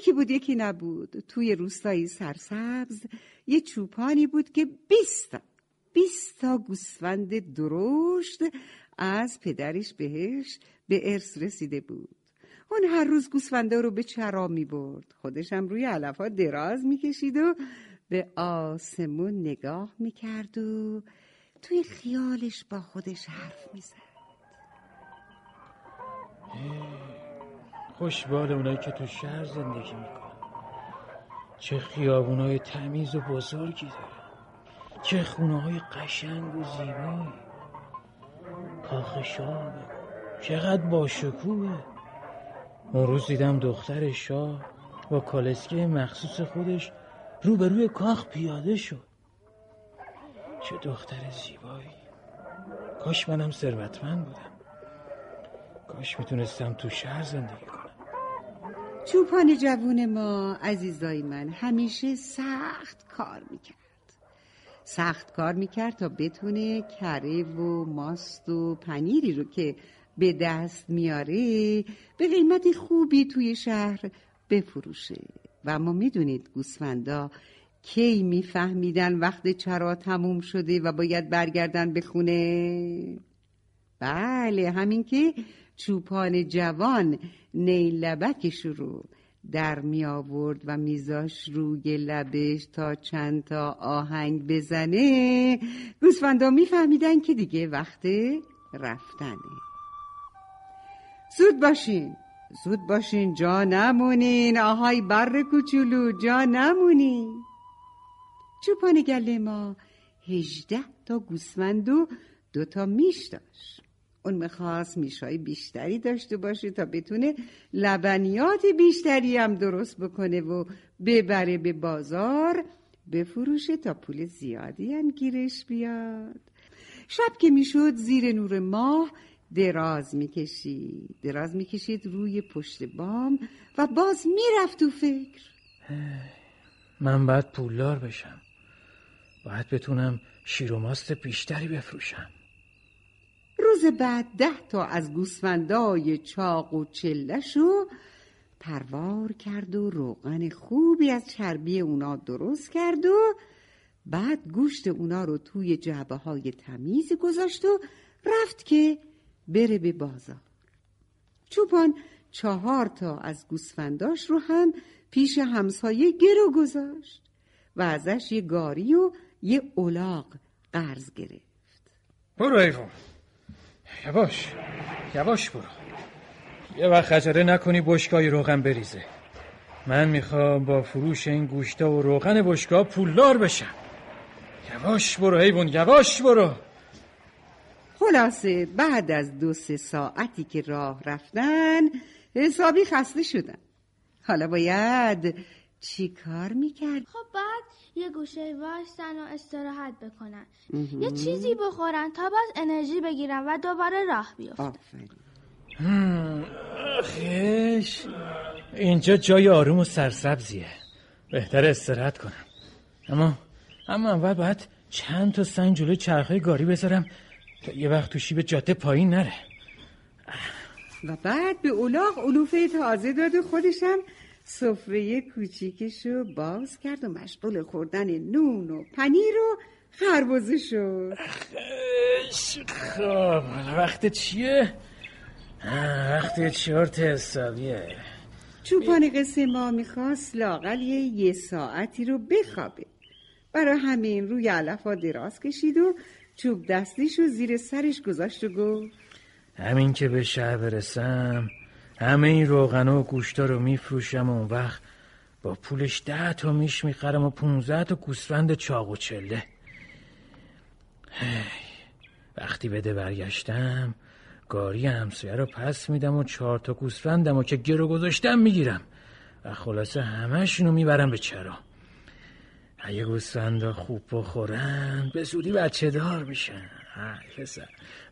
یکی بود یکی نبود. توی روستایی سرسبز یه چوپانی بود که بیستا بیستا گوسفند درشت از پدرش بهش به ارث رسیده بود. اون هر روز گوسفنده رو به چرا می برد. خودش هم روی علفا دراز می کشید و به آسمون نگاه می کرد و توی خیالش با خودش حرف می زد خوشبال اونایی که تو شهر زندگی می‌کنن. چه خیابونای تمیز و بزرگی داره. چه خونه های قشنگ و زیبایی کاخ شاه. چقدر باشکوه. اون روز دیدم دختر شاه با کالسکه مخصوص خودش روبروی کاخ پیاده شد. چه دختر زیبایی. کاش منم ثروتمند بودم. کاش می‌تونستم تو شهر زندگی کنم. چوپان جوون ما عزیزای من همیشه سخت کار می‌کرد. سخت کار می‌کرد تا بتونه کره و ماست و پنیری رو که به دست میاره به قیمت خوبی توی شهر بفروشه. و ما می‌دونید گوسفندا کی میفهمیدن وقت چرا تموم شده و باید برگردن به خونه؟ بله همین که چوپان جوان نیلبکش رو در می آورد و میزاش روی لبش تا چند تا آهنگ بزنه. گوسفندا میفهمیدن که دیگه وقت رفتنه. زود باشین زود باشین جا نمونین. آهای بر کوچولو جا نمونین. چوپان گله ما هجده تا گوسفند و دوتا میش داشت. اون می‌خواست میشای بیشتری داشته باشه تا بتونه لبنیات بیشتری هم درست بکنه و ببره به بازار بفروشه تا پول زیادی هم گیرش بیاد. شب که می‌شد زیر نور ماه دراز می‌کشید. دراز می‌کشید روی پشت بام و باز می‌رفت تو فکر. من باید پولدار بشم. باید بتونم شیر و ماست بیشتری بفروشم. روز بعد ده تا از گوسفندای چاق و چلشو پروار کرد و روغن خوبی از چربی اونا درست کرد و بعد گوشت اونا رو توی جعبه های تمیز گذاشت و رفت که بره به بازار. چوپان چهار تا از گوسفنداش رو هم پیش همسایه گرو گذاشت و ازش یه گاری و یه اولاغ قرض گرفت. برو ایوان. یواش یواش برو. یه وقت خجره نکنی بشکای روغن بریزه. من می‌خوام با فروش این گوشتا و روغن بشکا پولدار بشم. یواش برو ایوان یواش برو. خلاصه بعد از دو سه ساعتی که راه رفتن حسابی خسته شدن حالا باید چی کار می‌کرد؟ خب یه گوشه وایستن و استراحت بکنن. یه چیزی بخورن تا باز انرژی بگیرن و دوباره راه بیفتن خیش اینجا جای آروم و سرسبزیه. بهتر استراحت کنم. اما اما اول باید چند تا سنگ جلوی چرخه گاری بذارم تا یه وقت تو شیب جاده پایین نره. و بعد به اولاغ علوفه تازه داد و خودشم سفره کوچیکشو باز کرد و مشغول خوردن نون و پنیر و خربزه شد. خب وقت چیه؟ وقت چهارت حسابیه. چوپان قصه ما می‌خواست لاقل یه ساعتی رو بخوابه. برای همین روی علفا دراز کشید و چوب دستیشو زیر سرش گذاشت و گفت همین که به شهر برسم همه این روغن و گوشتا رو میفروشم و اون وقت با پولش ده تا میش می‌خرم و پونزده تا گوسفند چاق و چله. وقتی بده برگشتم گاری همسایه رو پس میدم و چهار تا گوسفندم و که گرو گذاشتم می‌گیرم و خلاصه همهشونو می‌برم به چرا. اگه گوسفندا خوب بخورن به زودی بچه دار میشن.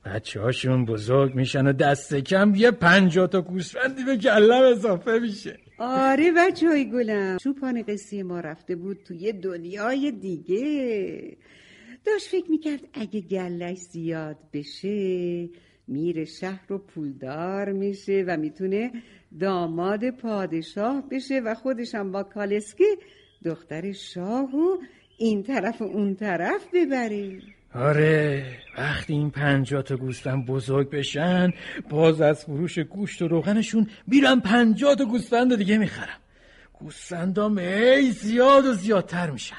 بچه هاشون بزرگ میشن و دست کم یه پنجاه تا گوسفندی به کلم اضافه میشه. آره بچه های گلم. چوپان قصی ما رفته بود توی دنیای دیگه. داشت فکر می‌کرد اگه گلش زیاد بشه میره شهر و پولدار میشه و می‌تونه داماد پادشاه بشه و خودشم با کالسکه دختر شاه و این طرف و اون طرف ببره. آره وقتی این پنجاه تا گوسفند بزرگ بشن باز از فروش گوشت و روغنشون میرم پنجاه تا گوسفند دیگه می‌خرم. گوسفندام ای زیاد و زیادتر میشن.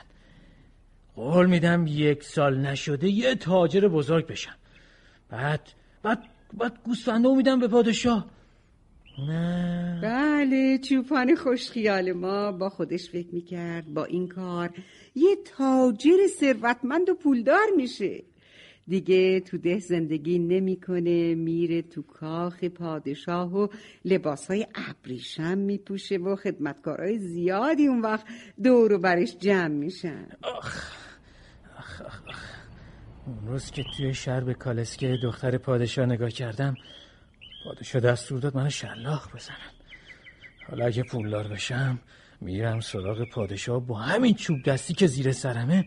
قول میدم یک سال نشده یه تاجر بزرگ بشم. بعد بعد بعد گوسفنده میدم به پادشاه. نه. بله چوپان خوشخیال ما با خودش فکر می‌کرد با این کار یه تاجر ثروتمند و پولدار میشه. دیگه تو ده زندگی نمی‌کنه میره تو کاخ پادشاه و لباسهای ابریشم میپوشه و خدمتکارای زیادی اون وقت دور و برش جمع میشن. آخ آخ آخ آخ. اون روز که توی شهر به کالسکه دختر پادشاه نگاه کردم پادشاه دستور داد من شلاق بزنم حالا اگه پولدار بشم میرم سراغ پادشاه با همین چوب دستی که زیر سرمه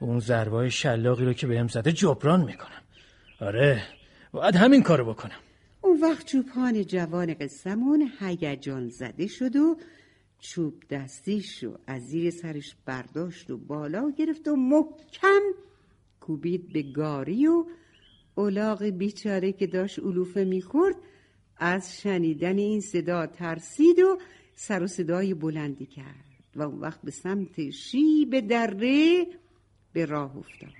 اون ضربای شلاقی رو که بهم زده جبران می‌کنم. آره باید همین کارو بکنم. اون وقت چوپان جوان قسمون هیجان زده شد و چوب دستیش رو از زیر سرش برداشت و بالا گرفت و محکم کوبید به گاری و اولاغ بیچاره که داشت علوفه می‌خورد از شنیدن این صدا ترسید و سر و صدای بلندی کرد و اون وقت به سمت شیب دره به راه افتاد.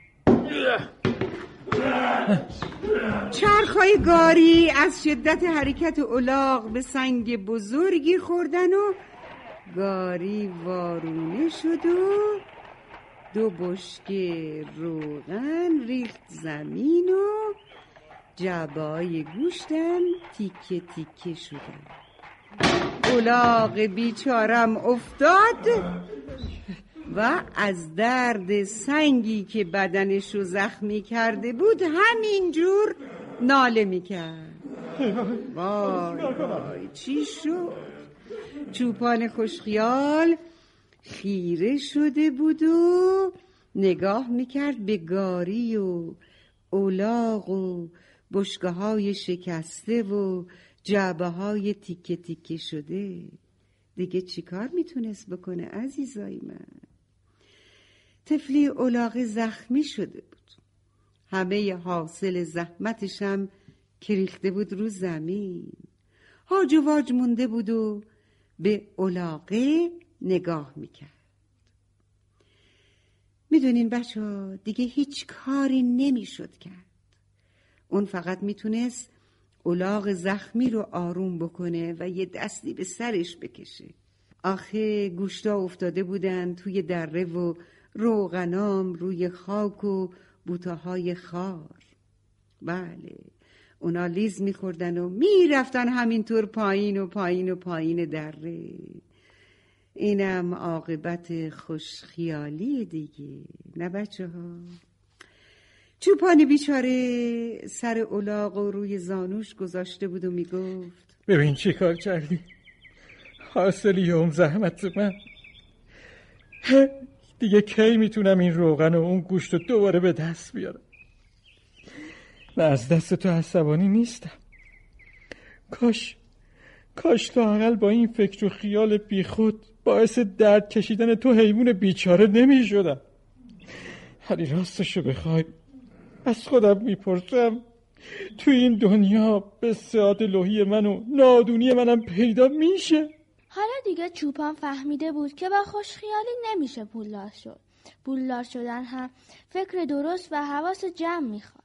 چرخهای گاری از شدت حرکت اولاغ به سنگ بزرگی خوردن و گاری وارونه شد و دو بشکه روغن ریخت زمین و جبای گوشتم تیکه تیکه شدن. اولاغ بیچارم افتاد و از درد سنگی که بدنش رو زخمی کرده بود همینجور ناله می‌کرد وای وای چی شد؟ چوپان خوشخیال خیره شده بود و نگاه می‌کرد به گاری و اولاغ و بشگاه های شکسته و جعبه های تیکه تیکه شده. دیگه چیکار می‌تونست بکنه عزیزای من؟ تفلی اولاغ زخمی شده بود. همه حاصل زحمتشم کریخته بود رو زمین. هاج و واج مونده بود و به اولاغه نگاه می‌کرد. می‌دونین بچه دیگه هیچ کاری نمی‌شد کرد. اون فقط می‌تونست اولاغ زخمی رو آروم بکنه و یه دستی به سرش بکشه. آخه گوشتا افتاده بودن توی دره و روغنام روی خاک و بوتاهای خار. بله اونا لیز میخوردن و می‌رفتن همینطور پایین و پایین و پایین دره. اینم عاقبت خوشخیالی دیگه نه بچه ها چوپان بیچاره سر اولاغ و روی زانوش گذاشته بود و می‌گفت ببین چی کار کردی؟ حاصل یوم زحمت من. دیگه کی می‌تونم این روغن و اون گوشت رو دوباره به دست بیارم؟ من از دست تو عصبانی نیستم. کاش کاش تو اقل با این فکر و خیال بیخود باعث درد کشیدن تو حیوان بیچاره نمی شدم ولی راستشو بخوای از خودم می‌پرسم. تو این دنیا به سعاد لوحی من و نادونی منم پیدا میشه. حالا دیگه چوپان فهمیده بود که با خوشخیالی نمیشه پولدار شد. پولدار شدن هم فکر درست و حواس جمع می‌خواد.